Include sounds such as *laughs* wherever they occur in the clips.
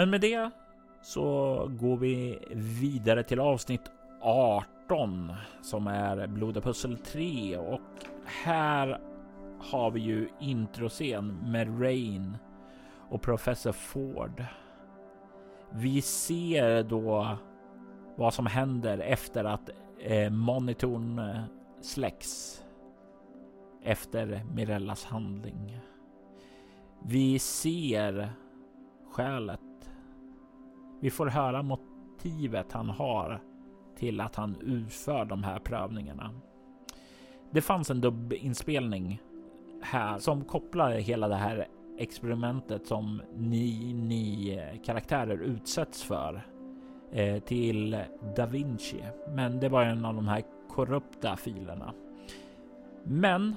Men med det så går vi vidare till avsnitt 18 som är Blod och pussel 3 och här har vi ju introscen med Rain och professor Ford. Vi ser då vad som händer efter att eh, monitorn eh, släcks efter Mirellas handling. Vi ser skälet. Vi får höra motivet han har till att han utför de här prövningarna. Det fanns en dubbinspelning här som kopplar hela det här experimentet som ni, ni karaktärer utsätts för eh, till Da Vinci. Men det var en av de här korrupta filerna. Men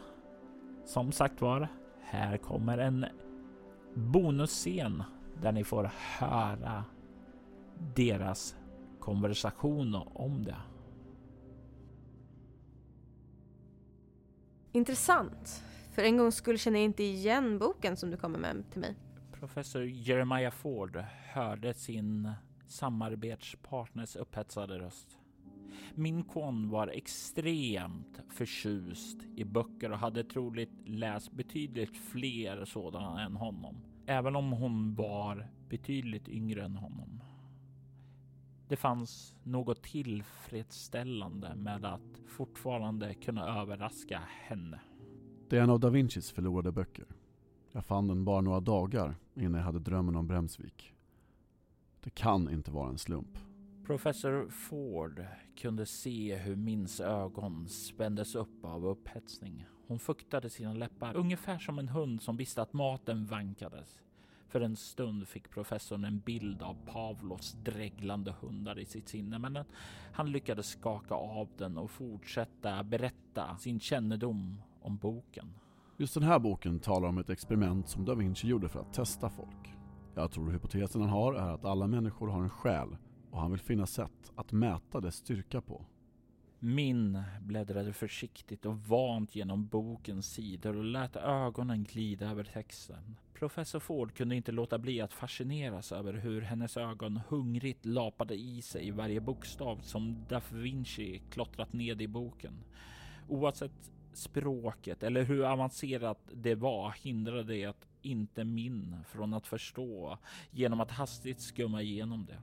som sagt var, här kommer en bonusscen där ni får höra deras konversation om det. Intressant. För en gång skulle känna inte igen boken som du kommer med till mig. Professor Jeremiah Ford hörde sin samarbetspartners upphetsade röst. Min kon var extremt förtjust i böcker och hade troligt läst betydligt fler sådana än honom, även om hon var betydligt yngre än honom. Det fanns något tillfredsställande med att fortfarande kunna överraska henne. Det är en av da Vincis förlorade böcker. Jag fann den bara några dagar innan jag hade drömmen om Bremsvik. Det kan inte vara en slump. Professor Ford kunde se hur Mins ögon spändes upp av upphetsning. Hon fuktade sina läppar, ungefär som en hund som visste att maten vankades. För en stund fick professorn en bild av Pavlos dreglande hundar i sitt sinne, men han lyckades skaka av den och fortsätta berätta sin kännedom om boken. Just den här boken talar om ett experiment som da Vinci gjorde för att testa folk. Jag tror hypotesen han har är att alla människor har en själ och han vill finna sätt att mäta dess styrka på. Min bläddrade försiktigt och vant genom bokens sidor och lät ögonen glida över texten. Professor Ford kunde inte låta bli att fascineras över hur hennes ögon hungrigt lapade i sig varje bokstav som da Vinci klottrat ned i boken. Oavsett språket eller hur avancerat det var hindrade det inte min från att förstå genom att hastigt skumma igenom det.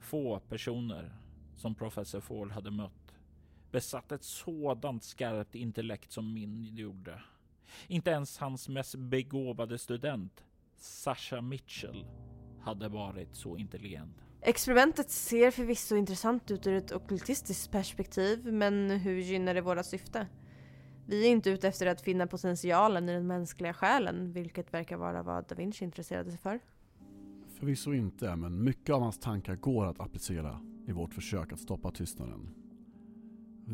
Få personer som professor Ford hade mött besatt ett sådant skarpt intellekt som min gjorde. Inte ens hans mest begåvade student, Sasha Mitchell, hade varit så intelligent. Experimentet ser förvisso intressant ut ur ett okultistiskt perspektiv, men hur gynnar det våra syfte? Vi är inte ute efter att finna potentialen i den mänskliga själen, vilket verkar vara vad da Vinci intresserade sig för. Förvisso inte, men mycket av hans tankar går att applicera i vårt försök att stoppa tystnaden.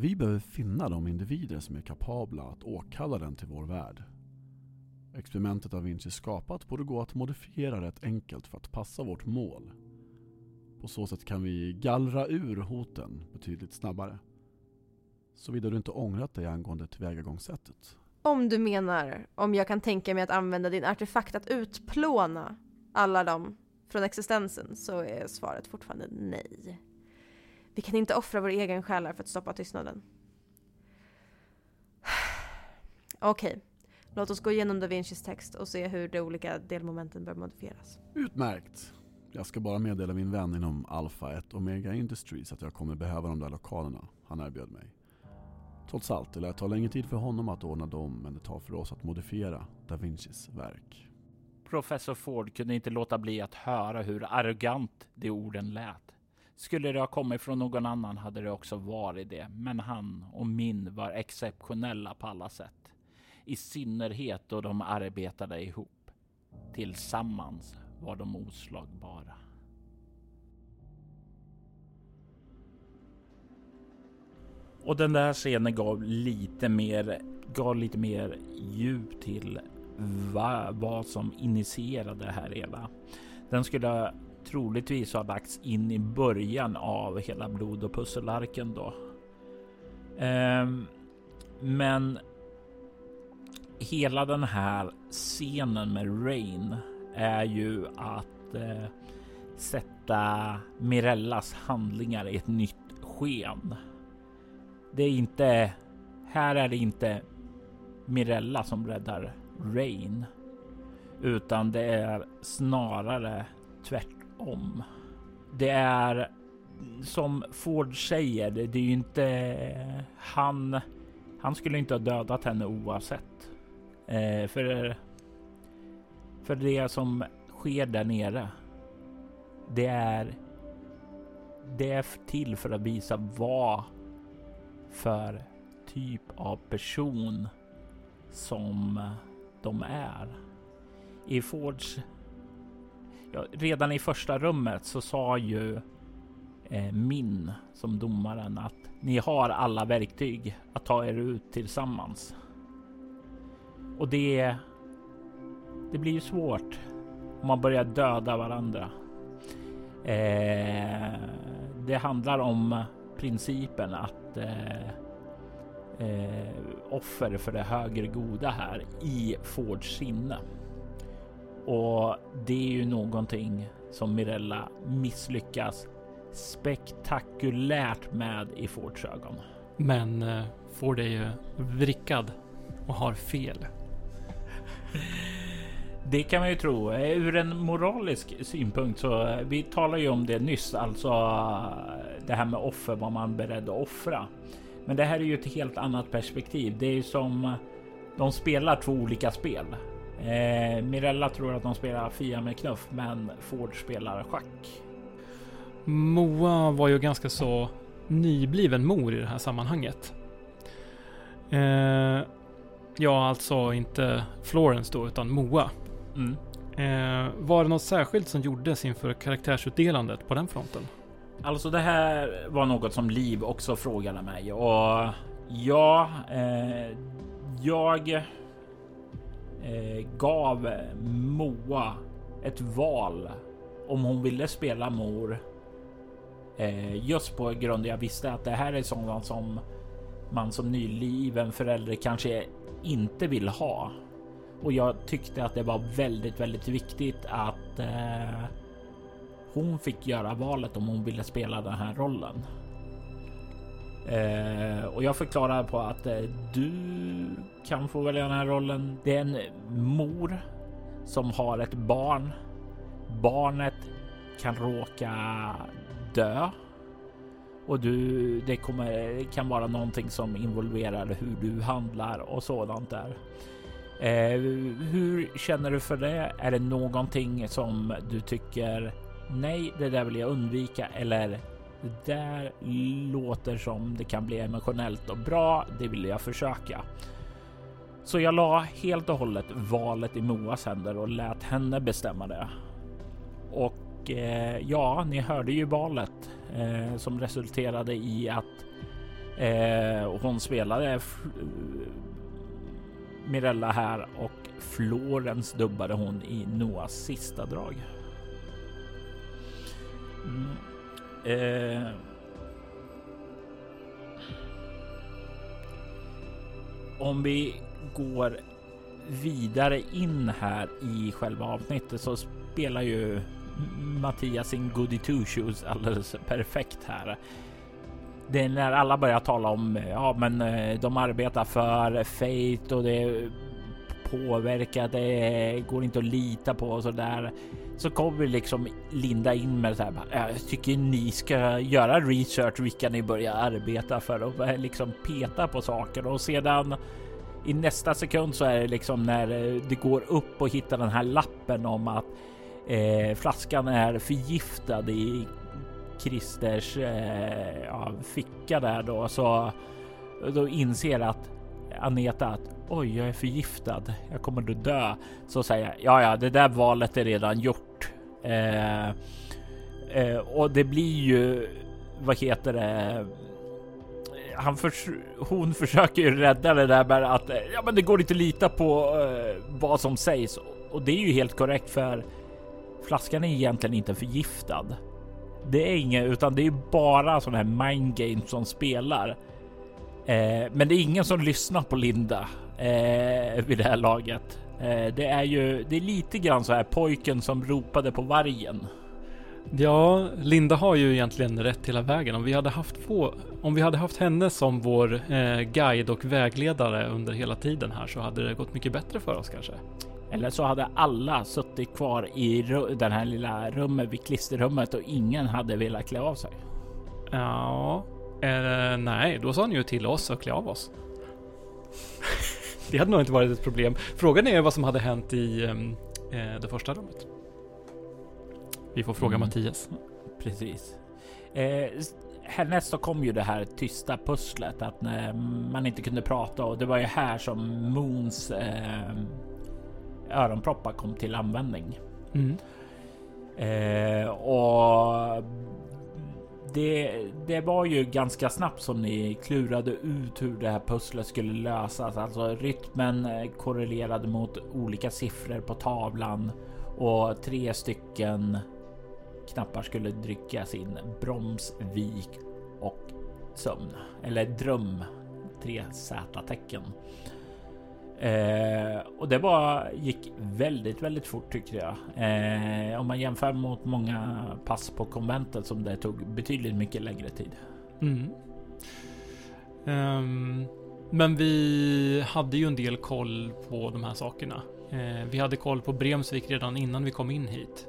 Vi behöver finna de individer som är kapabla att åkalla den till vår värld. Experimentet av Vinci skapat borde gå att modifiera rätt enkelt för att passa vårt mål. På så sätt kan vi gallra ur hoten betydligt snabbare. Såvida du inte ångrat dig angående tillvägagångssättet. Om du menar om jag kan tänka mig att använda din artefakt att utplåna alla dem från existensen så är svaret fortfarande nej. Vi kan inte offra vår egen själar för att stoppa tystnaden. *sighs* Okej, okay. låt oss gå igenom da Vincis text och se hur de olika delmomenten bör modifieras. Utmärkt! Jag ska bara meddela min vän inom Alpha 1 Omega Industries att jag kommer behöva de där lokalerna han erbjöd mig. Trots allt, det lär ta längre tid för honom att ordna dem än det tar för oss att modifiera da Vincis verk. Professor Ford kunde inte låta bli att höra hur arrogant de orden lät. Skulle det ha kommit från någon annan hade det också varit det, men han och min var exceptionella på alla sätt. I synnerhet då de arbetade ihop. Tillsammans var de oslagbara. Och den där scenen gav lite mer, gav lite mer djup till va, vad som initierade det här hela. Den skulle troligtvis har lagts in i början av hela blod och pusselarken då. Um, men hela den här scenen med Rain är ju att eh, sätta Mirellas handlingar i ett nytt sken. Det är inte, här är det inte Mirella som räddar Rain, utan det är snarare tvärtom om. Det är som Ford säger, det är ju inte han. Han skulle inte ha dödat henne oavsett. Eh, för, för det som sker där nere. Det är. Det är till för att visa vad för typ av person som de är. I Fords... Ja, redan i första rummet så sa ju eh, Min som domaren att ni har alla verktyg att ta er ut tillsammans. Och det... Det blir ju svårt om man börjar döda varandra. Eh, det handlar om principen att eh, eh, offer för det högre goda här i Fords sinne. Och det är ju någonting som Mirella misslyckas spektakulärt med i Fords ögon. Men eh, Ford är ju vrickad och har fel. *laughs* Det kan man ju tro. Ur en moralisk synpunkt så vi talar ju om det nyss, alltså det här med offer, vad man är beredd att offra. Men det här är ju ett helt annat perspektiv. Det är ju som de spelar två olika spel. Eh, Mirella tror att de spelar Fia med knuff, men Ford spelar schack. Moa var ju ganska så nybliven mor i det här sammanhanget. Eh, ja, alltså inte Florence då, utan Moa. Mm. Eh, var det något särskilt som gjordes inför karaktärsutdelandet på den fronten? Alltså det här var något som Liv också frågade mig och ja, eh, jag Eh, gav Moa ett val om hon ville spela mor. Eh, just på grund av jag visste att det här är sådant som man som nyliven förälder kanske inte vill ha. Och jag tyckte att det var väldigt, väldigt viktigt att eh, hon fick göra valet om hon ville spela den här rollen. Eh, och jag förklarar på att eh, du kan få välja den här rollen. Det är en mor som har ett barn. Barnet kan råka dö och du, det kommer, kan vara någonting som involverar hur du handlar och sådant där. Eh, hur känner du för det? Är det någonting som du tycker nej, det där vill jag undvika eller det där låter som det kan bli emotionellt och bra. Det vill jag försöka. Så jag la helt och hållet valet i Moas händer och lät henne bestämma det. Och eh, ja, ni hörde ju valet eh, som resulterade i att eh, hon spelade eh, Mirella här och Florens dubbade hon i Noahs sista drag. Mm. Eh. Om vi går vidare in här i själva avsnittet så spelar ju Mattias sin Goody Two Shoes alldeles perfekt här. Det är när alla börjar tala om ja, men eh, de arbetar för Fate och det påverkar. Det går inte att lita på och så där. Så kommer liksom Linda in med så här. Jag tycker ni ska göra research vilka ni börjar arbeta för och liksom peta på saker och sedan i nästa sekund så är det liksom när eh, det går upp och hittar den här lappen om att eh, flaskan är förgiftad i Christers eh, ja, ficka där då så då inser att Aneta att oj, jag är förgiftad. Jag kommer att dö. Så säger jag ja, ja, det där valet är redan gjort. Eh, eh, och det blir ju vad heter det? Han förs hon försöker ju rädda det där med att eh, ja, men det går inte att lita på eh, vad som sägs och det är ju helt korrekt för flaskan är egentligen inte förgiftad. Det är inget, utan det är bara sådana här mind games som spelar. Eh, men det är ingen som lyssnar på Linda eh, vid det här laget. Eh, det är ju, det är lite grann så här pojken som ropade på vargen. Ja, Linda har ju egentligen rätt hela vägen. Om vi hade haft, få, om vi hade haft henne som vår eh, guide och vägledare under hela tiden här så hade det gått mycket bättre för oss kanske. Eller så hade alla suttit kvar i den här lilla rummet vid klisterrummet och ingen hade velat klä av sig. Ja, eh, nej, då sa ni ju till oss att klä av oss. *laughs* det hade nog inte varit ett problem. Frågan är vad som hade hänt i ehm, eh, det första rummet. Vi får fråga Mm. Mattias. Precis. Eh, härnäst så kom ju det här tysta pusslet att när man inte kunde prata och det var ju här som Moons eh, öronproppar kom till användning. Mm. Eh, och det, det var ju ganska snabbt som ni klurade ut hur det här pusslet skulle lösas. Alltså rytmen eh, korrelerade mot olika siffror på tavlan och tre stycken knappar skulle tryckas in. Broms, vik och sömn. Eller dröm. Tre Z-tecken. Eh, och det bara gick väldigt, väldigt fort tyckte jag. Eh, om man jämför mot många pass på konventet som det tog betydligt mycket längre tid. Mm. Um, men vi hade ju en del koll på de här sakerna. Eh, vi hade koll på Bremsvik redan innan vi kom in hit.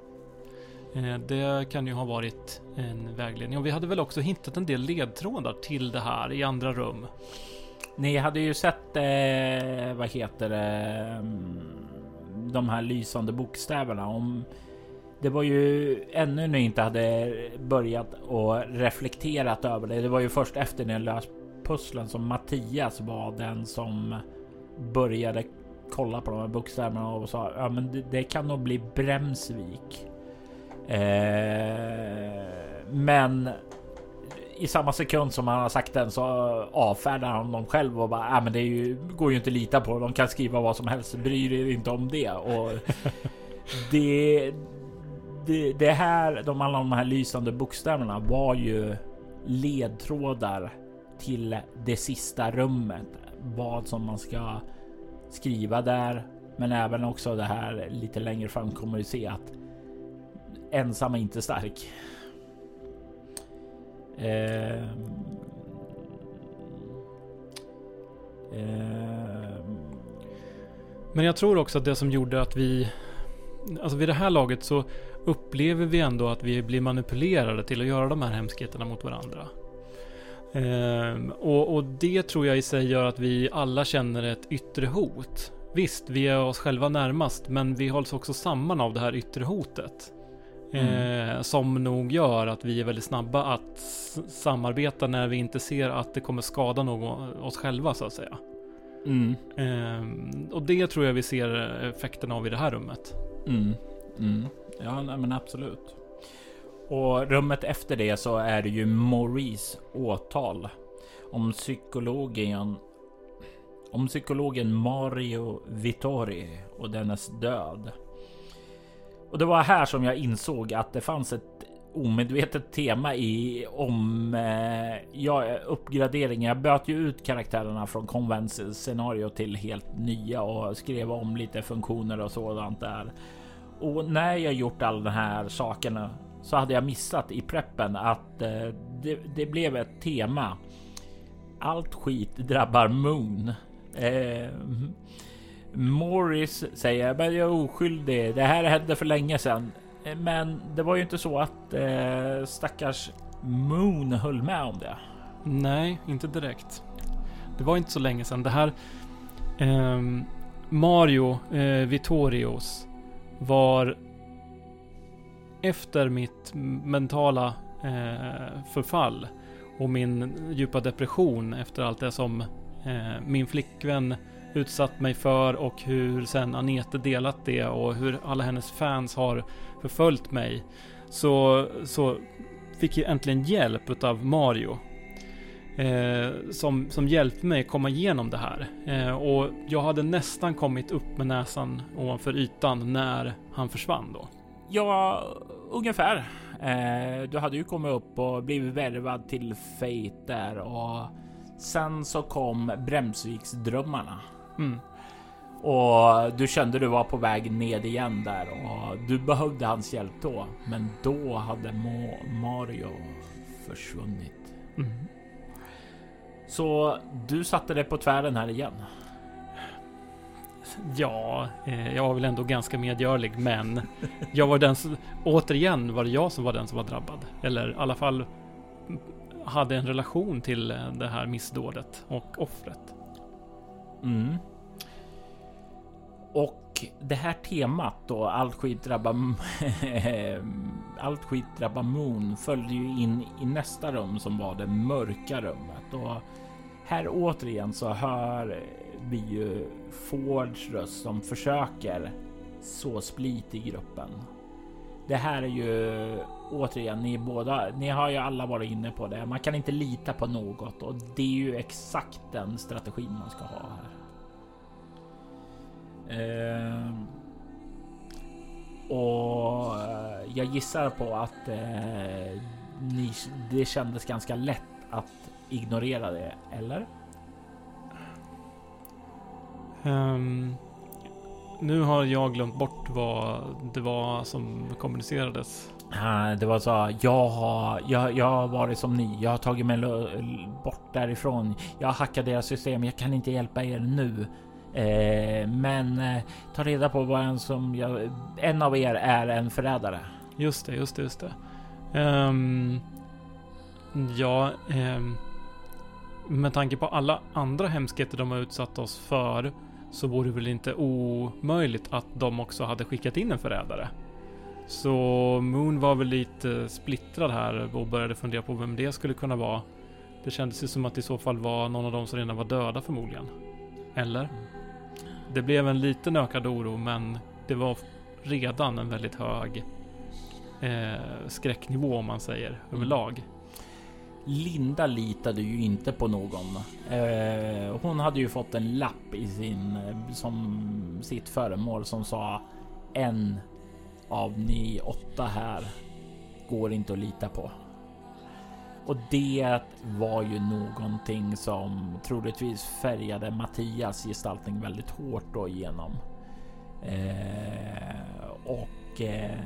Eh, det kan ju ha varit en vägledning. Och vi hade väl också hittat en del ledtrådar till det här i andra rum. Ni hade ju sett, eh, vad heter det, mm, de här lysande bokstäverna. Om det var ju ännu ni inte hade börjat och reflekterat över det. Det var ju först efter ni löst pusslen som Mattias var den som började kolla på de här bokstäverna och sa ja, men det, det kan nog bli Bremsvik. Eh, men i samma sekund som han har sagt den så avfärdar han dem själv och bara, äh, men det ju, går ju inte att lita på. De kan skriva vad som helst. Bryr er inte om det. Och *laughs* det, det, det här, de alla de här lysande bokstäverna var ju ledtrådar till det sista rummet. Vad som man ska skriva där, men även också det här lite längre fram kommer vi se att ensam är inte stark. Eh, eh, Men jag tror också att det som gjorde att vi... Alltså vid det här laget så upplever vi ändå att vi blir manipulerade till att göra de här hemskheterna mot varandra. Eh, och, och det tror jag i sig gör att vi alla känner ett yttre hot. Visst, vi är oss själva närmast, men vi hålls också samman av det här yttre hotet. Eh, som nog gör att vi är väldigt snabba att samarbeta när vi inte ser att det kommer skada någon, oss själva så att säga. mm, Ehm, och det tror jag vi ser effekten av i det här rummet. mm, mm. Ja, nej, men absolut. Och rummet efter det så är det ju Maurice åtal om psykologen om psykologen Mario Vittori och dennes död. Och det var här som jag insåg att det fanns ett omedvetet tema i om eh, ja, uppgradering. Jag böt ju ut karaktärerna från Convents-scenario till helt nya och skrev om lite funktioner och sådant där. Och när jag gjort alla de här sakerna så hade jag missat i preppen att eh, det, det blev ett tema. Allt skit drabbar Moon. Eh, Morris säger men jag är oskyldig. Det här hände för länge sedan. Men det var ju inte så att eh, stackars Moon höll med om det. Nej, inte direkt. Det var inte så länge sedan. Det här... eh, Mario eh, Vittorios var efter mitt mentala eh, förfall och min djupa depression efter allt det som eh, min flickvän utsatt mig för och hur sen Anette delat det och hur alla hennes fans har förföljt mig. Så, så fick jag äntligen hjälp utav Mario. Eh, som, som hjälpte mig komma igenom det här. Eh, och jag hade nästan kommit upp med näsan ovanför ytan när han försvann då. Ja, ungefär. Eh, du hade ju kommit upp och blivit värvad till Fate där och sen så kom Bremsviksdrömmarna. Mm. Och du kände du var på väg ned igen där och du behövde hans hjälp då. Men då hade Mario försvunnit. Mm. Så du satte dig på tvären här igen. Ja, eh, jag var väl ändå ganska medgörlig, men jag var den som, återigen var det jag som var den som var drabbad. Eller i alla fall hade en relation till eh, det här missdådet och offret. Mm. Och det här temat då, allt skit drabbar, *laughs* allt skit drabbar Moon följde ju in i nästa rum som var det mörka rummet. Och här återigen så hör vi ju Fords röst som försöker så split i gruppen. Det här är ju återigen, ni båda, ni har ju alla varit inne på det. Man kan inte lita på något och det är ju exakt den strategin man ska ha här. Eh, och eh, jag gissar på att eh, ni, det kändes ganska lätt att ignorera det, eller? Um, nu har jag glömt bort vad det var som kommunicerades. Det var så. Jag har, jag, jag har varit som ni. Jag har tagit mig bort därifrån. Jag har hackat deras system. Jag kan inte hjälpa er nu. Eh, men eh, ta reda på vad en som jag, en av er är en förrädare. Just det, just det, just det. Um, ja, um, med tanke på alla andra hemskheter de har utsatt oss för så vore det väl inte omöjligt att de också hade skickat in en förrädare. Så Moon var väl lite splittrad här och började fundera på vem det skulle kunna vara. Det kändes ju som att det i så fall var någon av dem som redan var döda förmodligen. Eller? Det blev en liten ökad oro men det var redan en väldigt hög eh, skräcknivå om man säger mm. överlag. Linda litade ju inte på någon. Eh, hon hade ju fått en lapp i sin eh, som sitt föremål som sa en av ni åtta här går inte att lita på. Och det var ju någonting som troligtvis färgade Mattias gestaltning väldigt hårt då igenom. Eh, och eh,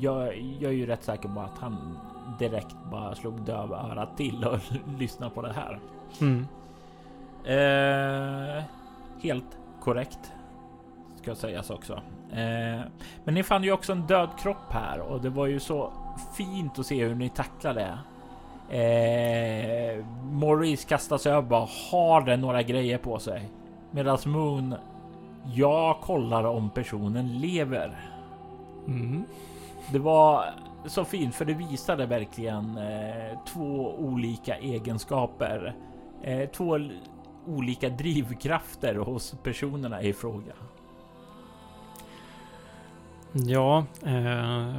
jag, jag är ju rätt säker på att han direkt bara slog dövörat till och *laughs* lyssnade på det här. Mm. Eh, helt korrekt ska sägas också. Eh, men ni fann ju också en död kropp här och det var ju så fint att se hur ni tacklade. Eh, Maurice kastar sig över och har den några grejer på sig. Medan Moon, jag kollar om personen lever. Mm. Det var så fint för det visade verkligen eh, två olika egenskaper. Eh, två olika drivkrafter hos personerna i fråga. Ja, eh,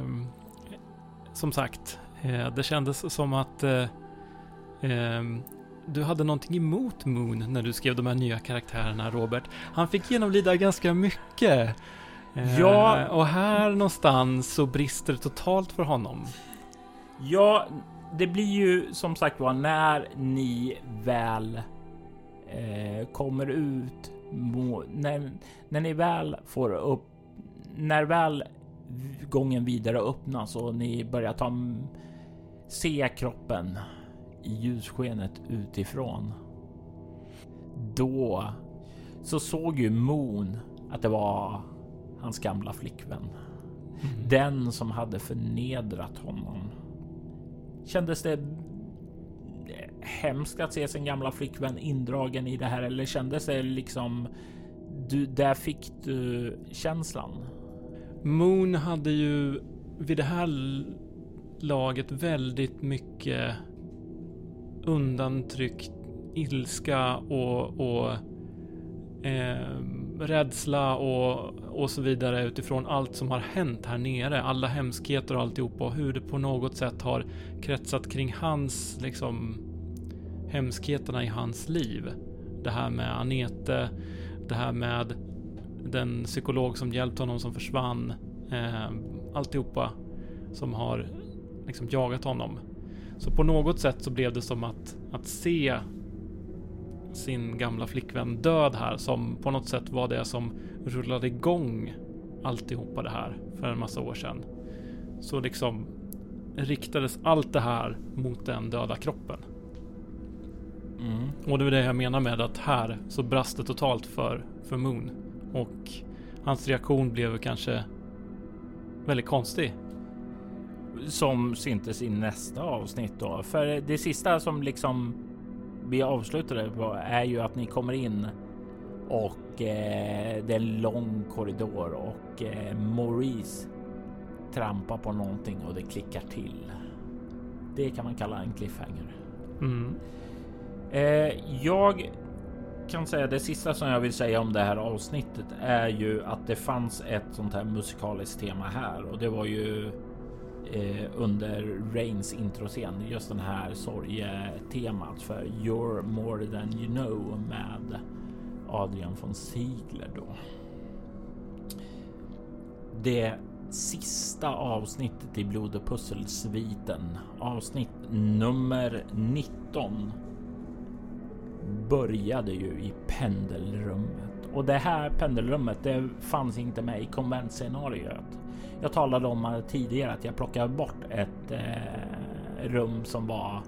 som sagt, eh, det kändes som att eh, eh, du hade någonting emot Moon när du skrev de här nya karaktärerna, Robert. Han fick genomlida ganska mycket. Ja. Eh, och här någonstans så brister det totalt för honom. Ja, det blir ju som sagt var när ni väl eh, kommer ut, när, när ni väl får upp, när väl gången vidare öppnas och ni börjar ta se kroppen i ljusskenet utifrån. Då så såg ju Moon att det var hans gamla flickvän. Mm. Den som hade förnedrat honom. Kändes det hemskt att se sin gamla flickvän indragen i det här eller kändes det liksom du, där fick du känslan? Moon hade ju vid det här laget väldigt mycket undantryckt ilska och, och eh, rädsla och, och så vidare utifrån allt som har hänt här nere. Alla hemskheter och alltihopa och hur det på något sätt har kretsat kring hans, liksom, hemskheterna i hans liv. Det här med Anete, det här med den psykolog som hjälpt honom som försvann. Eh, alltihopa som har liksom jagat honom. Så på något sätt så blev det som att, att se sin gamla flickvän död här som på något sätt var det som rullade igång alltihopa det här för en massa år sedan. Så liksom riktades allt det här mot den döda kroppen. Mm. Och det var det jag menar med att här så brast det totalt för, för Moon. Och hans reaktion blev kanske väldigt konstig. Som syntes i nästa avsnitt då. För det sista som liksom vi avslutade på är ju att ni kommer in och eh, det är en lång korridor och eh, Maurice trampar på någonting och det klickar till. Det kan man kalla en cliffhanger. Mm. Eh, jag kan säga det sista som jag vill säga om det här avsnittet är ju att det fanns ett sånt här musikaliskt tema här och det var ju eh, under Rains introscen just den här sorgetemat för You're more than you know med Adrian von Ziegler då. Det sista avsnittet i Blod och pusselsviten, avsnitt nummer 19 började ju i pendelrummet och det här pendelrummet det fanns inte med i konventscenariot. Jag talade om tidigare att jag plockade bort ett eh, rum som var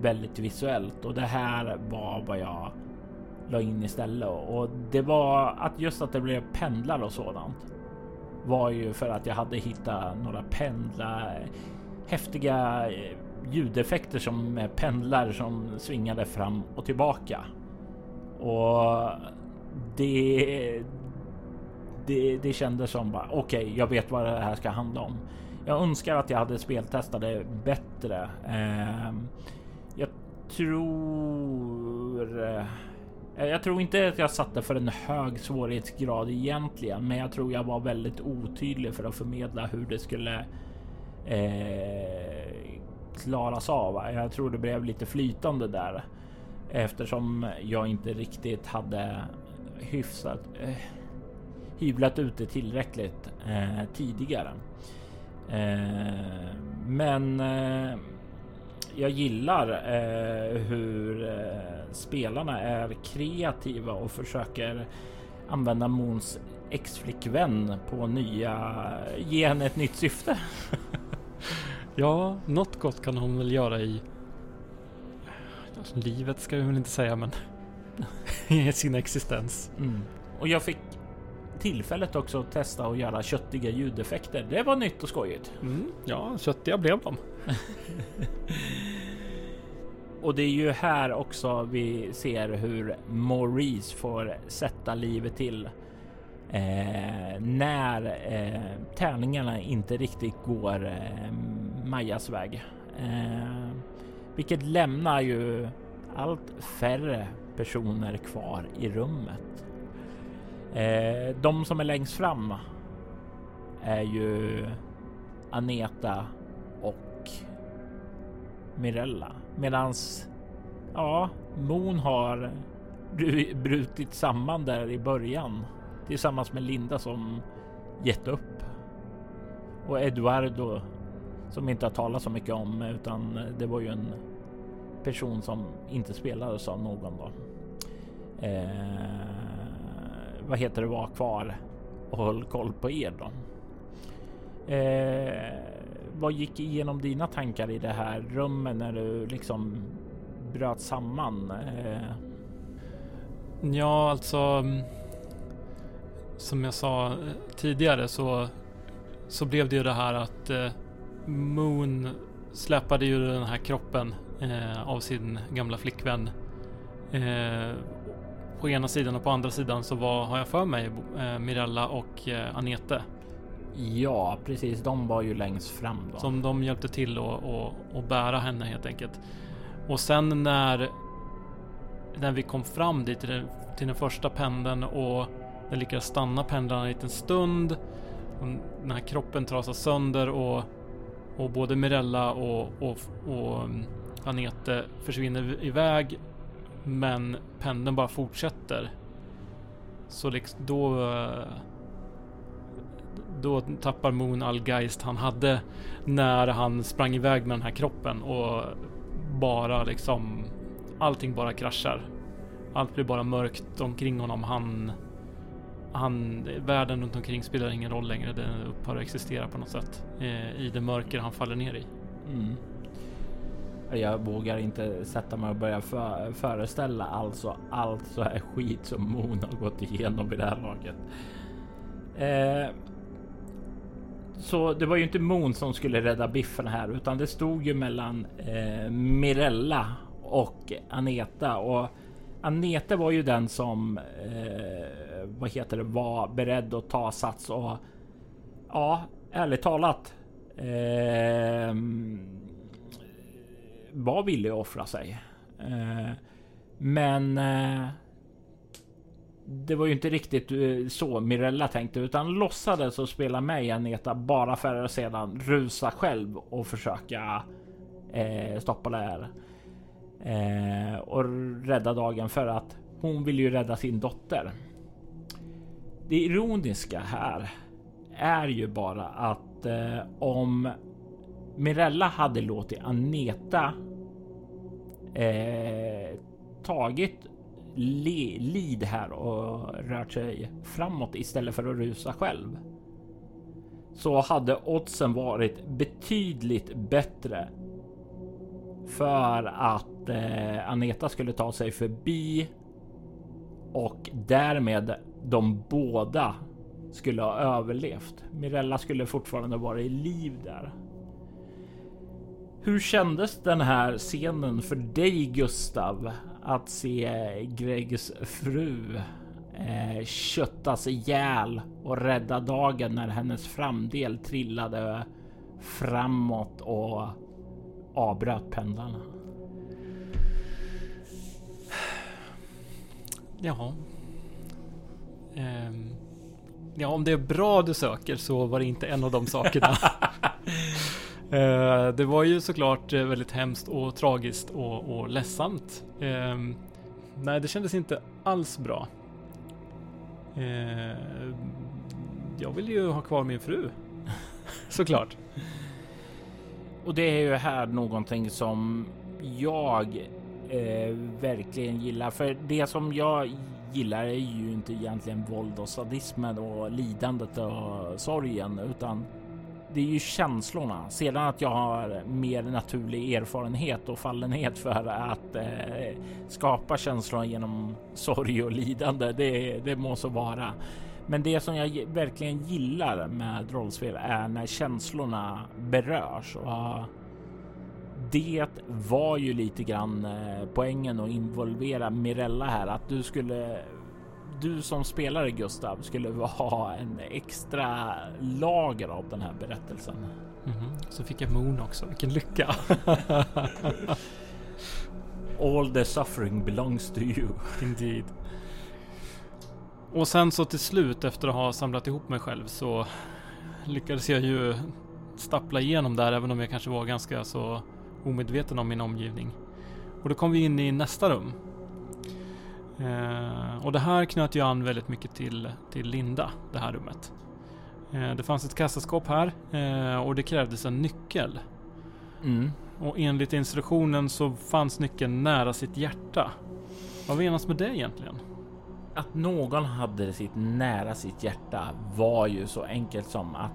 väldigt visuellt och det här var vad jag la in istället och det var att just att det blev pendlar och sådant var ju för att jag hade hittat några pendlar häftiga eh, ljudeffekter som pendlar som svingade fram och tillbaka. Och det, det, det kändes som bara okej, okay, jag vet vad det här ska handla om. Jag önskar att jag hade speltestade bättre. Eh, jag tror... Eh, jag tror inte att jag satte för en hög svårighetsgrad egentligen, men jag tror jag var väldigt otydlig för att förmedla hur det skulle eh, klaras av. Jag tror det blev lite flytande där eftersom jag inte riktigt hade hyfsat eh, hyvlat ut det tillräckligt eh, tidigare. Eh, men eh, jag gillar eh, hur eh, spelarna är kreativa och försöker använda Moons ex-flickvän på nya, ge henne ett nytt syfte. *laughs* ja, något gott kan hon väl göra i livet ska vi väl inte säga, men *laughs* i sin existens. Mm. Och jag fick tillfället också att testa och göra köttiga ljudeffekter. Det var nytt och skojigt. Mm, ja, köttiga blev de. *laughs* och det är ju här också vi ser hur Maurice får sätta livet till eh, när eh, tärningarna inte riktigt går eh, Majas väg. Eh, vilket lämnar ju allt färre personer kvar i rummet. Eh, de som är längst fram är ju Aneta och Mirella. Medans ja, Moon har brutit samman där i början tillsammans med Linda som gett upp. Och Eduardo som inte har talat så mycket om utan det var ju en person som inte spelades av någon då. Eh, vad heter det var kvar och höll koll på er då. Eh, vad gick igenom dina tankar i det här rummet när du liksom bröt samman? Eh... Ja, alltså. Mm, som jag sa eh, tidigare så, så blev det ju det här att eh, Moon släpade ju den här kroppen eh, av sin gamla flickvän. Eh, på ena sidan och på andra sidan så var, har jag för mig, eh, Mirella och eh, Anete. Ja, precis. De var ju längst fram då. Som de hjälpte till att bära henne helt enkelt. Och sen när, när vi kom fram dit till den, till den första pendeln och den lyckades stanna pendeln en liten stund. Den här kroppen trasas sönder och, och både Mirella och, och, och mm, Anete försvinner iväg men pendeln bara fortsätter. Så liksom då... Eh, då tappar Moon all geist han hade när han sprang iväg med den här kroppen och bara liksom allting bara kraschar. Allt blir bara mörkt omkring honom. Han... Han... Världen runt omkring spelar ingen roll längre. Den upphör att existera på något sätt. Eh, I det mörker han faller ner i. Mm. Jag vågar inte sätta mig och börja för, föreställa alltså allt så här skit som Moon har gått igenom vid det här laget. Eh, så det var ju inte Moon som skulle rädda Biffen här, utan det stod ju mellan eh, Mirella och Aneta och Aneta var ju den som eh, vad heter det var beredd att ta sats och ja, ärligt talat. Eh, var villig att offra sig. Eh, men eh, det var ju inte riktigt eh, så Mirella tänkte utan låtsades att spela med i Aneta bara för att sedan rusa själv och försöka eh, stoppa det här. Eh, och rädda dagen för att hon vill ju rädda sin dotter. Det ironiska här är ju bara att eh, om Mirella hade låtit Aneta eh, tagit lid här och rört sig framåt istället för att rusa själv. Så hade oddsen varit betydligt bättre för att eh, Aneta skulle ta sig förbi och därmed de båda skulle ha överlevt. Mirella skulle fortfarande vara i liv där. Hur kändes den här scenen för dig Gustav? Att se Gregs fru eh, köttas ihjäl och rädda dagen när hennes framdel trillade framåt och avbröt pendlarna. Ja. Um, ja, om det är bra du söker så var det inte en av de sakerna. *laughs* Eh, det var ju såklart eh, väldigt hemskt och tragiskt och, och ledsamt. Ehm, nej, det kändes inte alls bra. Eh, jag vill ju ha kvar min fru. *laughs* såklart. Och det är ju här någonting som jag eh, verkligen gillar. För det som jag gillar är ju inte egentligen våld och sadismen och lidandet och sorgen, utan det är ju känslorna. Sedan att jag har mer naturlig erfarenhet och fallenhet för att eh, skapa känslor genom sorg och lidande. Det, det må så vara. Men det som jag verkligen gillar med rollspel är när känslorna berörs och det var ju lite grann eh, poängen att involvera Mirella här, att du skulle du som spelare Gustav skulle *laughs* ha en extra lager av den här berättelsen. Mm -hmm. Så fick jag Moon också. Vilken lycka! *laughs* All the suffering belongs to you. *laughs* Indeed. Och sen så till slut efter att ha samlat ihop mig själv så lyckades jag ju stappla igenom där även om jag kanske var ganska så omedveten om min omgivning. Och då kom vi in i nästa rum. Eh, och det här knöt jag an väldigt mycket till, till Linda, det här rummet. Eh, det fanns ett kassaskåp här eh, och det krävdes en nyckel. Mm. Och enligt instruktionen så fanns nyckeln nära sitt hjärta. Vad menas med det egentligen? Att någon hade sitt nära sitt hjärta var ju så enkelt som att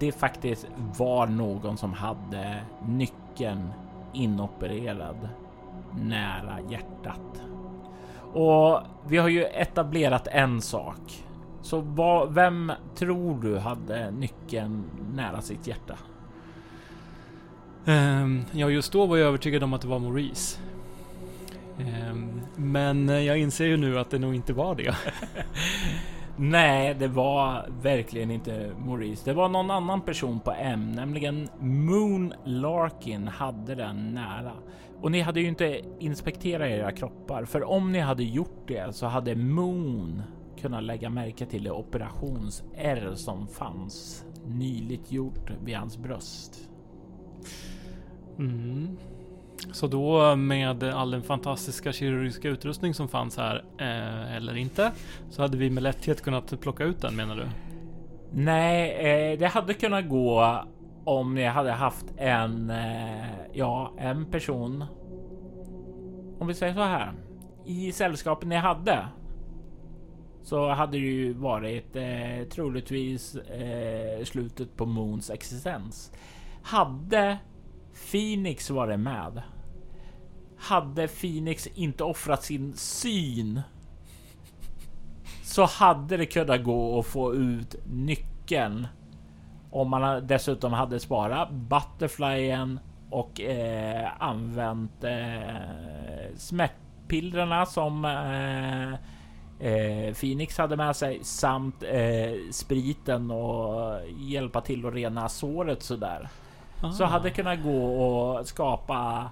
det faktiskt var någon som hade nyckeln inopererad nära hjärtat. Och vi har ju etablerat en sak. Så vad, vem tror du hade nyckeln nära sitt hjärta? Um, ja, just då var jag övertygad om att det var Maurice. Um, men jag inser ju nu att det nog inte var det. *laughs* Nej, det var verkligen inte Maurice. Det var någon annan person på M, nämligen Moon Larkin hade den nära. Och ni hade ju inte inspekterat era kroppar, för om ni hade gjort det så hade Moon kunnat lägga märke till det operations-R som fanns nyligt gjort vid hans bröst. Mm. Så då med all den fantastiska kirurgiska utrustning som fanns här, eh, eller inte, så hade vi med lätthet kunnat plocka ut den menar du? Nej, eh, det hade kunnat gå om ni hade haft en, eh, ja, en person. Om vi säger så här. i sällskapet ni hade så hade det ju varit eh, troligtvis eh, slutet på Moons existens. Hade Phoenix varit med. Hade Phoenix inte offrat sin syn. Så hade det kunnat gå att få ut nyckeln. Om man dessutom hade sparat Butterflyen och eh, använt eh, smärtpillrarna som eh, eh, Phoenix hade med sig samt eh, spriten och hjälpa till att rena såret sådär. Ah. Så hade det kunnat gå och skapa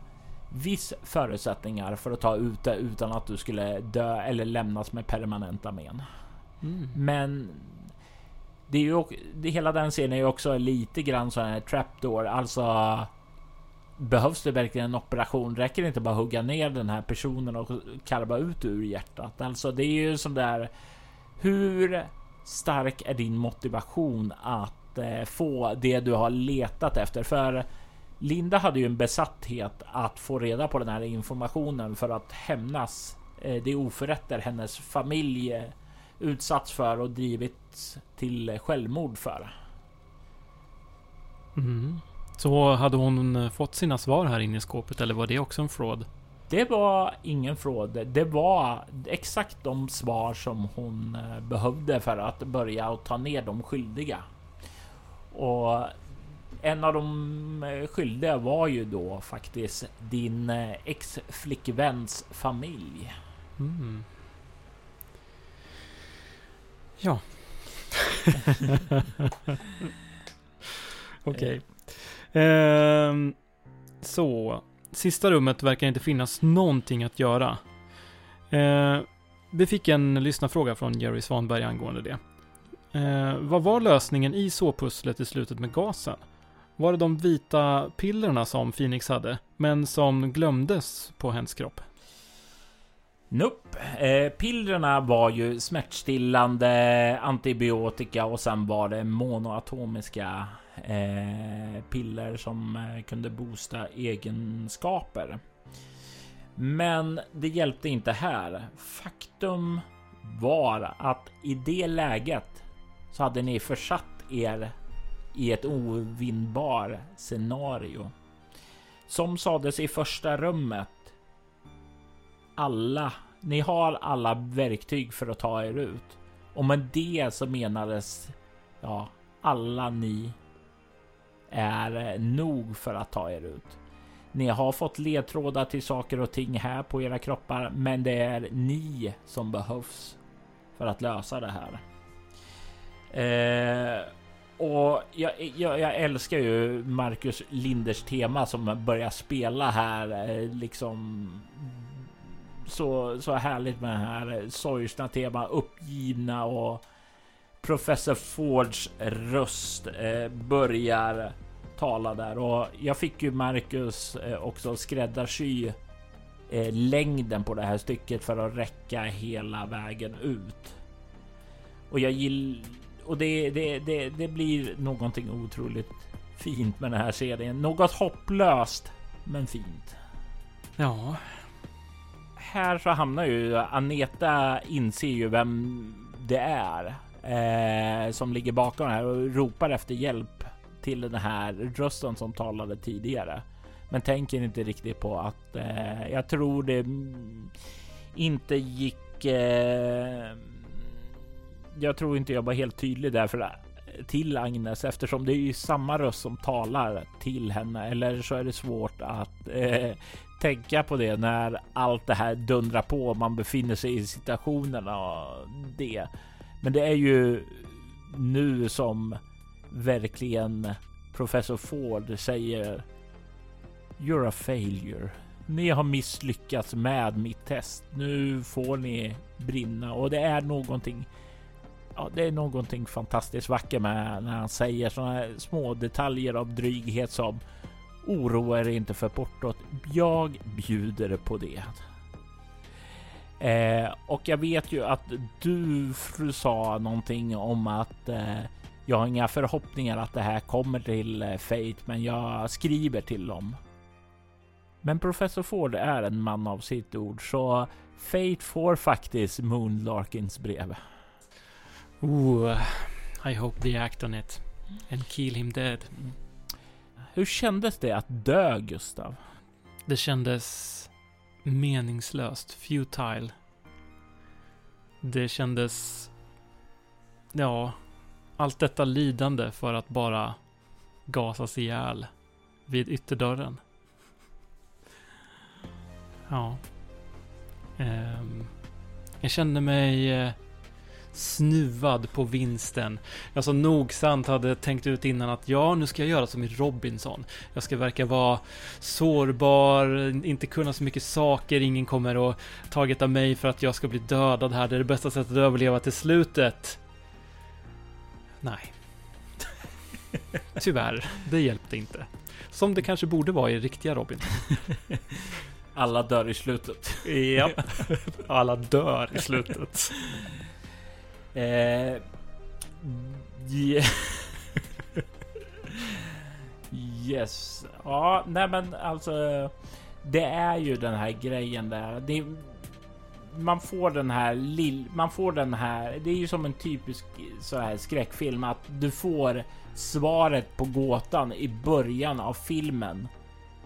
viss förutsättningar för att ta ut det utan att du skulle dö eller lämnas med permanenta men. Mm. Men det är ju det, hela den scenen är ju också lite grann så här trapdoor, alltså Behövs det verkligen en operation? Räcker det inte bara att hugga ner den här personen och karva ut ur hjärtat? Alltså det är ju sån där. Hur stark är din motivation att eh, få det du har letat efter? För Linda hade ju en besatthet att få reda på den här informationen för att hämnas eh, de oförrätter hennes familj utsatts för och drivits till självmord för. Mm. Så hade hon eh, fått sina svar här inne i skåpet eller var det också en fråd? Det var ingen fråd. Det var exakt de svar som hon eh, behövde för att börja och ta ner de skyldiga. Och en av de eh, skyldiga var ju då faktiskt din ex-flickväns familj. Mm. Ja. *laughs* Okej. Okay. Ehm, så, sista rummet verkar inte finnas någonting att göra. Ehm, vi fick en lyssnarfråga från Jerry Svanberg angående det. Eh, vad var lösningen i såpusslet i slutet med gasen? Var det de vita pillerna som Phoenix hade, men som glömdes på hennes kropp? Nope. Eh, pillerna var ju smärtstillande, antibiotika och sen var det monoatomiska eh, piller som eh, kunde boosta egenskaper. Men det hjälpte inte här. Faktum var att i det läget så hade ni försatt er i ett ovinnbar scenario. Som sades i första rummet. Alla, ni har alla verktyg för att ta er ut. Och med det så menades ja, alla ni är nog för att ta er ut. Ni har fått ledtrådar till saker och ting här på era kroppar, men det är ni som behövs för att lösa det här. Eh, och jag, jag, jag, älskar ju Marcus Linders tema som börjar spela här, eh, liksom så, så härligt med det här sorgsna tema, uppgivna och Professor Fords röst eh, börjar tala där och jag fick ju Marcus eh, också skräddarsy eh, längden på det här stycket för att räcka hela vägen ut. Och jag gillar och det, det, det, det blir någonting otroligt fint med den här serien. Något hopplöst, men fint. Ja. Här så hamnar ju Aneta inser ju vem det är eh, som ligger bakom det här och ropar efter hjälp till den här rösten som talade tidigare. Men tänker inte riktigt på att eh, jag tror det inte gick. Eh, jag tror inte jag var helt tydlig därför eh, till Agnes eftersom det är ju samma röst som talar till henne. Eller så är det svårt att eh, tänka på det när allt det här dundrar på och man befinner sig i situationerna och det. Men det är ju nu som verkligen professor Ford säger You're a failure. Ni har misslyckats med mitt test. Nu får ni brinna och det är någonting. Ja, det är någonting fantastiskt vackert med när han säger sådana här små detaljer av dryghet som oroa er inte för portot. Jag bjuder på det. Eh, och jag vet ju att du fru sa någonting om att eh, jag har inga förhoppningar att det här kommer till eh, Fate, men jag skriver till dem. Men professor Ford är en man av sitt ord, så Fate får faktiskt Moon Larkins brev. Ooh, I hope they act on it and kill him dead. Hur kändes det att dö, Gustav? Det kändes meningslöst, futile. Det kändes... Ja, allt detta lidande för att bara gasas ihjäl vid ytterdörren. Ja. Ehm, jag kände mig eh, snuvad på vinsten. Jag så nogsamt hade tänkt ut innan att ja, nu ska jag göra som i Robinson. Jag ska verka vara sårbar, inte kunna så mycket saker, ingen kommer att taget av mig för att jag ska bli dödad här. Det är det bästa sättet att överleva till slutet. Nej. *laughs* Tyvärr, det hjälpte inte. Som det kanske borde vara i riktiga Robin. *laughs* Alla dör i slutet. Ja. *laughs* Alla dör i slutet. Eh, yeah. *laughs* yes. Ja, nej men alltså. Det är ju den här grejen där. Det, man får den här lill, man får den här. Det är ju som en typisk så här skräckfilm att du får svaret på gåtan i början av filmen.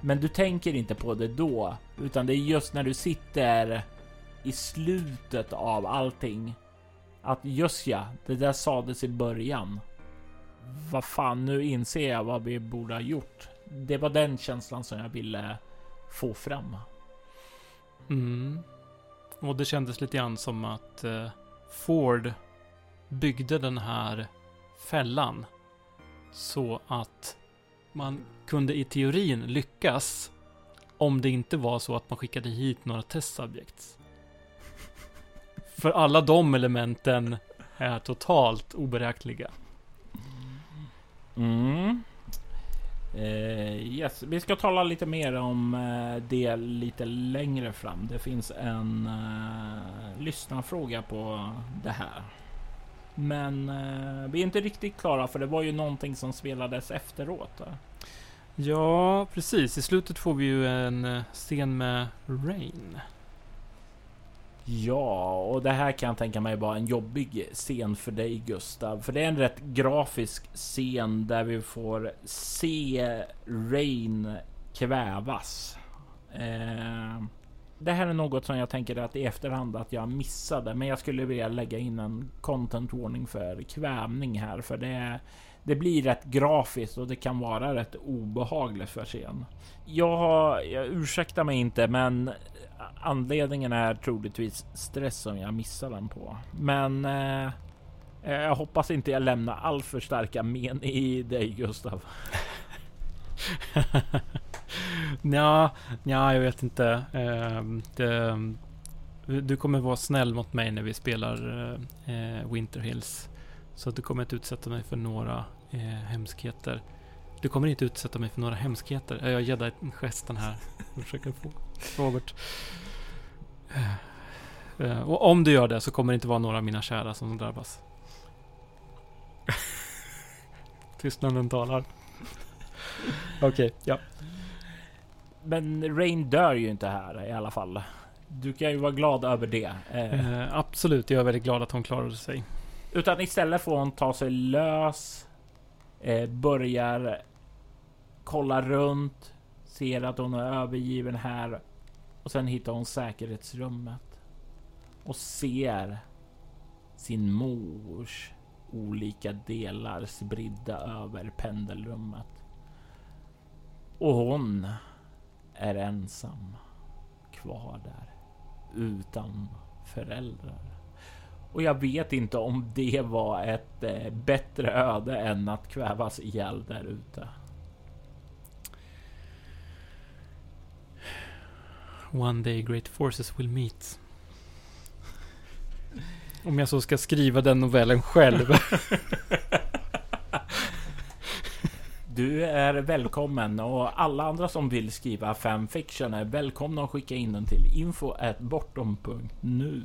Men du tänker inte på det då, utan det är just när du sitter i slutet av allting att just ja, det där sades i början. Vad fan, nu inser jag vad vi borde ha gjort. Det var den känslan som jag ville få fram. Mm. Och det kändes lite grann som att eh, Ford byggde den här fällan så att man kunde i teorin lyckas om det inte var så att man skickade hit några testsubjects. För alla de elementen är totalt oberäkneliga. Mm. Eh, yes, vi ska tala lite mer om eh, det lite längre fram. Det finns en eh, lyssnarfråga på det här. Men eh, vi är inte riktigt klara för det var ju någonting som spelades efteråt. Ja, precis. I slutet får vi ju en scen med Rain. Ja, och det här kan jag tänka mig vara en jobbig scen för dig Gustav. För det är en rätt grafisk scen där vi får se Rain kvävas. Eh, det här är något som jag tänker att i efterhand att jag missade, men jag skulle vilja lägga in en content warning för kvävning här, för det, det blir rätt grafiskt och det kan vara rätt obehagligt för scen. Jag, har, jag ursäktar mig inte, men anledningen är troligtvis stress som jag missar den på. Men eh, eh jag hoppas inte jag lämnar allt för starka men i dig Gustav. *laughs* Nja, nja, jag vet inte. Ehm, det, du kommer vara snäll mot mig när vi spelar eh, eh, Winter Hills. Så att du kommer inte utsätta mig för några eh, hemskheter. Du kommer inte utsätta mig för några hemskheter. Jag gör gesten här. Jag försöker få Robert. Eh, och om du gör det så kommer det inte vara några av mina kära som drabbas. *laughs* Tystnaden talar. Okej, okay, ja. Men Rain dör ju inte här i alla fall. Du kan ju vara glad över det. Eh, eh, absolut, jag är väldigt glad att hon klarade sig. Utan istället får hon ta sig lös. Eh, börjar kolla runt. Ser att hon är övergiven här. Och sen hittar hon säkerhetsrummet. Och ser sin mors olika delar spridda över pendelrummet. Och hon är ensam kvar där utan föräldrar. Och jag vet inte om det var ett eh, bättre öde än att kvävas ihjäl där ute. One day great forces will meet. Om jag så ska skriva den novellen själv. *laughs* Du är välkommen och alla andra som vill skriva fanfiction är välkomna att skicka in den till info.bortom.nu.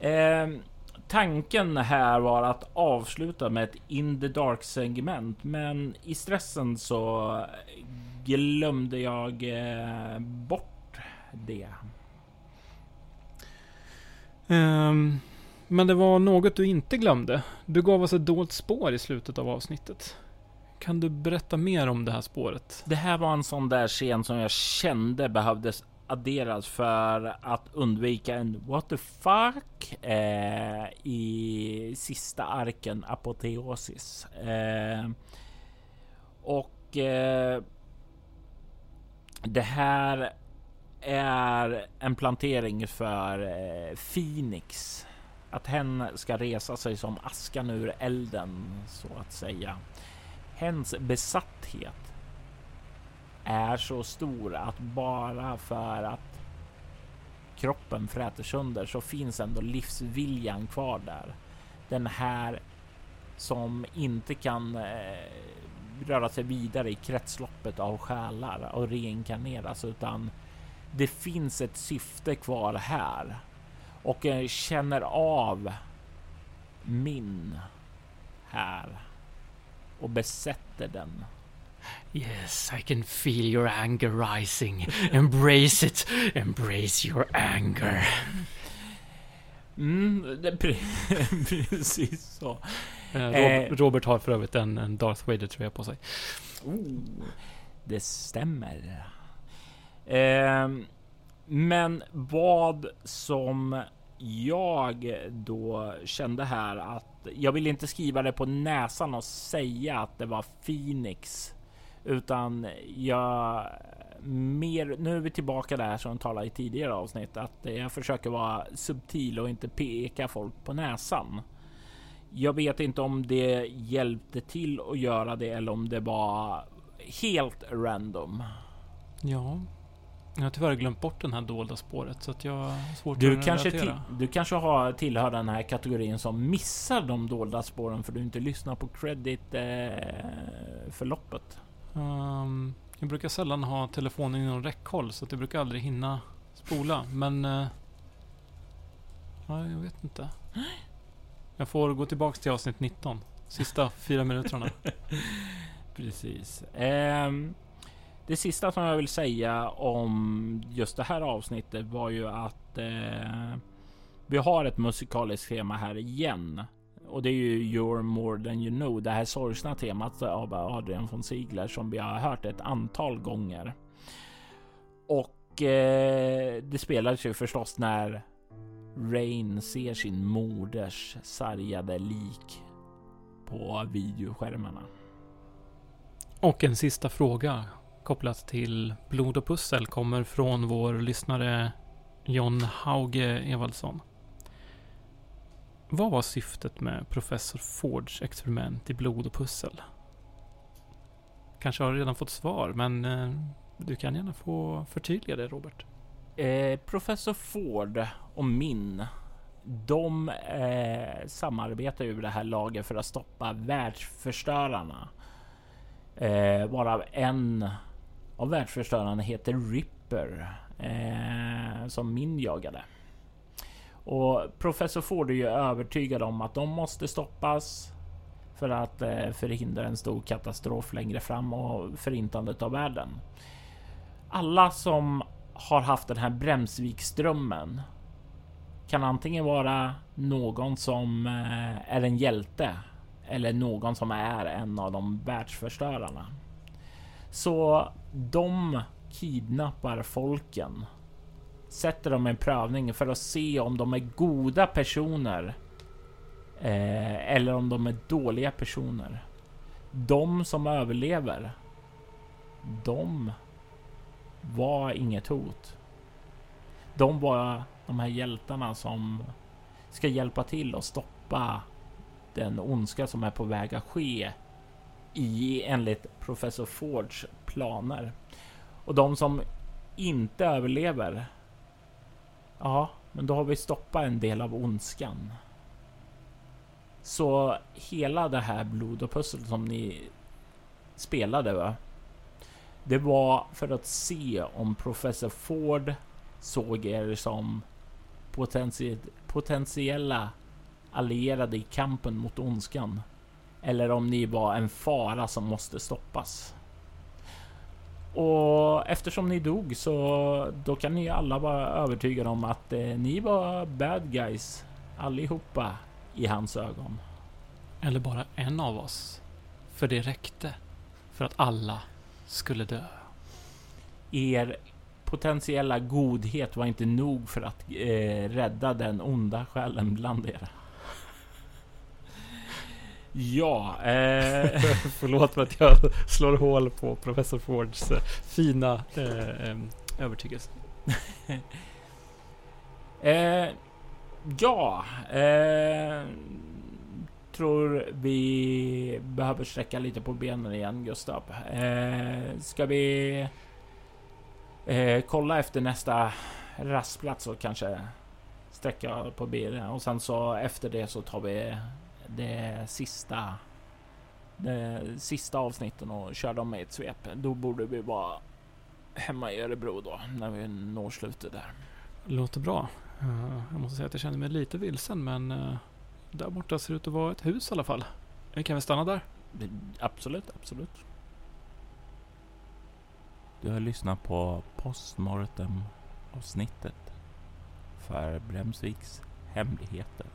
Eh, tanken här var att avsluta med ett In the Dark segment, men i stressen så glömde jag eh, bort det? Ehm, men det var något du inte glömde. Du gav oss ett dolt spår i slutet av avsnittet. Kan du berätta mer om det här spåret? Det här var en sån där scen som jag kände behövdes adderas för att undvika en what the fuck eh, i sista arken apoteosis. Eh, och eh, det här är en plantering för eh, Phoenix. Att hen ska resa sig som askan ur elden så att säga. Hens besatthet är så stor att bara för att kroppen fräter sönder så finns ändå livsviljan kvar där. Den här som inte kan eh, röra sig vidare i kretsloppet av själar och reinkarneras utan det finns ett syfte kvar här och eh, känner av min här och besätter den. Yes, I can feel your anger rising. Embrace it. Embrace your anger. Mm, det, *laughs* precis så. Eh, Robert, Robert har för övrigt en, en Darth Vader-tröja på sig. Oh, det stämmer. Ehm, men vad som jag då kände här att jag vill inte skriva det på näsan och säga att det var Phoenix utan jag mer. Nu är vi tillbaka där som talade i tidigare avsnitt att jag försöker vara subtil och inte peka folk på näsan. Jag vet inte om det hjälpte till att göra det eller om det var helt random. Ja, jag har tyvärr glömt bort den här dolda spåret så att jag har svårt du att kanske relatera. Du kanske har tillhör den här kategorin som missar de dolda spåren för du inte lyssnar på credit eh, förloppet. Um, jag brukar sällan ha telefonen inom räckhåll så att jag brukar aldrig hinna spola. Men... Ja, jag vet inte. *gasps* Jag får gå tillbaks till avsnitt 19. Sista fyra minuterna. *laughs* Precis. Um, det sista som jag vill säga om just det här avsnittet var ju att eh, vi har ett musikaliskt tema här igen. Och det är ju You're more than you know, det här sorgsna temat av Adrian von Ziegler som vi har hört ett antal gånger. Och eh, det spelas ju förstås när Rain ser sin moders sargade lik på videoskärmarna. Och en sista fråga kopplat till blod och pussel kommer från vår lyssnare John Hauge Evaldsson. Vad var syftet med professor Fords experiment i blod och pussel? Kanske har du redan fått svar, men eh, du kan gärna få förtydliga det, Robert. Eh, professor Ford och min, de eh, samarbetar ju det här laget för att stoppa världsförstörarna. Eh, varav en av världsförstörande heter Ripper, eh, som min jagade. Och professor Ford är ju övertygad om att de måste stoppas för att eh, förhindra en stor katastrof längre fram och förintandet av världen. Alla som har haft den här Bremsvikströmmen kan antingen vara någon som eh, är en hjälte eller någon som är en av de världsförstörarna. Så de kidnappar folken sätter dem en prövning för att se om de är goda personer eh, eller om de är dåliga personer. De som överlever, de var inget hot. De var de här hjältarna som ska hjälpa till att stoppa den ondska som är på väg att ske i enligt professor Fords planer. Och de som inte överlever Ja, men då har vi stoppat en del av ondskan. Så hela det här blod och pussel som ni spelade, va? Det var för att se om professor Ford såg er som potentiella allierade i kampen mot ondskan. Eller om ni var en fara som måste stoppas. Och eftersom ni dog så då kan ni alla vara övertygade om att eh, ni var bad guys allihopa i hans ögon. Eller bara en av oss. För det räckte. För att alla skulle dö. Er potentiella godhet var inte nog för att eh, rädda den onda själen bland er. Ja, eh, *laughs* Förlåt för att jag *laughs* slår hål på professor Fords eh, fina eh, övertygelse. *laughs* eh, ja, eh, tror vi behöver sträcka lite på benen igen, Gustav. Eh, ska vi eh, kolla efter nästa rastplats och kanske sträcka på benen och sen så efter det så tar vi det sista det sista avsnitten och kör dem med ett svep. Då borde vi vara hemma i Örebro då när vi når slutet där. Låter bra. Eh, jag måste säga att jag känner mig lite vilsen men eh, där borta ser det ut att vara ett hus i alla fall. Vi kan väl stanna där? Absolut, absolut. Du har lyssnat på Postmortem avsnittet för Bremsviks hemligheter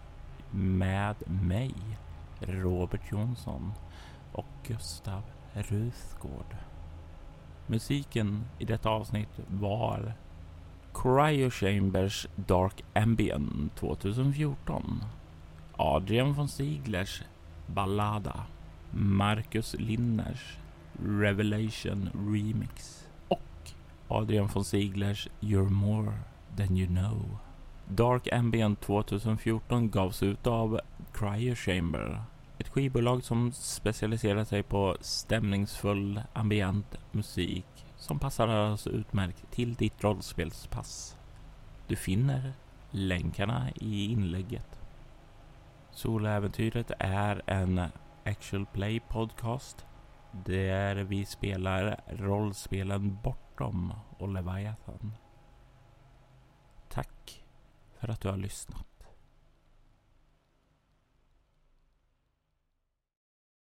med mig, Robert Jonsson och Gustav Rusgård. Musiken i detta avsnitt var Cryo Chambers Dark Ambient 2014 Adrian von Sieglers Ballada Marcus Linners Revelation Remix och Adrian von Sieglers You're More Than You Know. Dark Ambient 2014 gavs ut av Cryo Chamber, ett skivbolag som specialiserar sig på stämningsfull ambient musik som passar alldeles utmärkt till ditt rollspelspass. Du finner länkarna i inlägget. Soläventyret är en actual play podcast där vi spelar rollspelen Bortom och Leviathan. För att du har lyssnat.